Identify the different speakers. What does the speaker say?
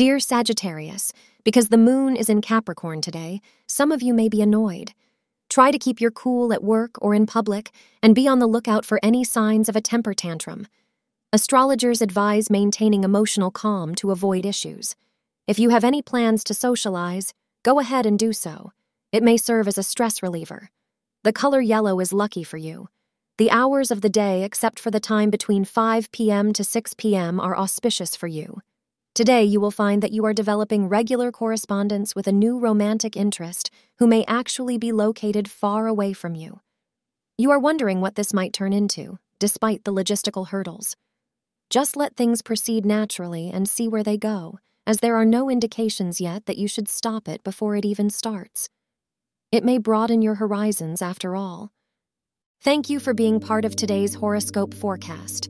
Speaker 1: Dear Sagittarius, because the moon is in Capricorn today, some of you may be annoyed. Try to keep your cool at work or in public and be on the lookout for any signs of a temper tantrum. Astrologers advise maintaining emotional calm to avoid issues. If you have any plans to socialize, go ahead and do so. It may serve as a stress reliever. The color yellow is lucky for you. The hours of the day, except for the time between 5 p.m. to 6 p.m., are auspicious for you. Today, you will find that you are developing regular correspondence with a new romantic interest who may actually be located far away from you. You are wondering what this might turn into, despite the logistical hurdles. Just let things proceed naturally and see where they go, as there are no indications yet that you should stop it before it even starts. It may broaden your horizons after all. Thank you for being part of today's horoscope forecast.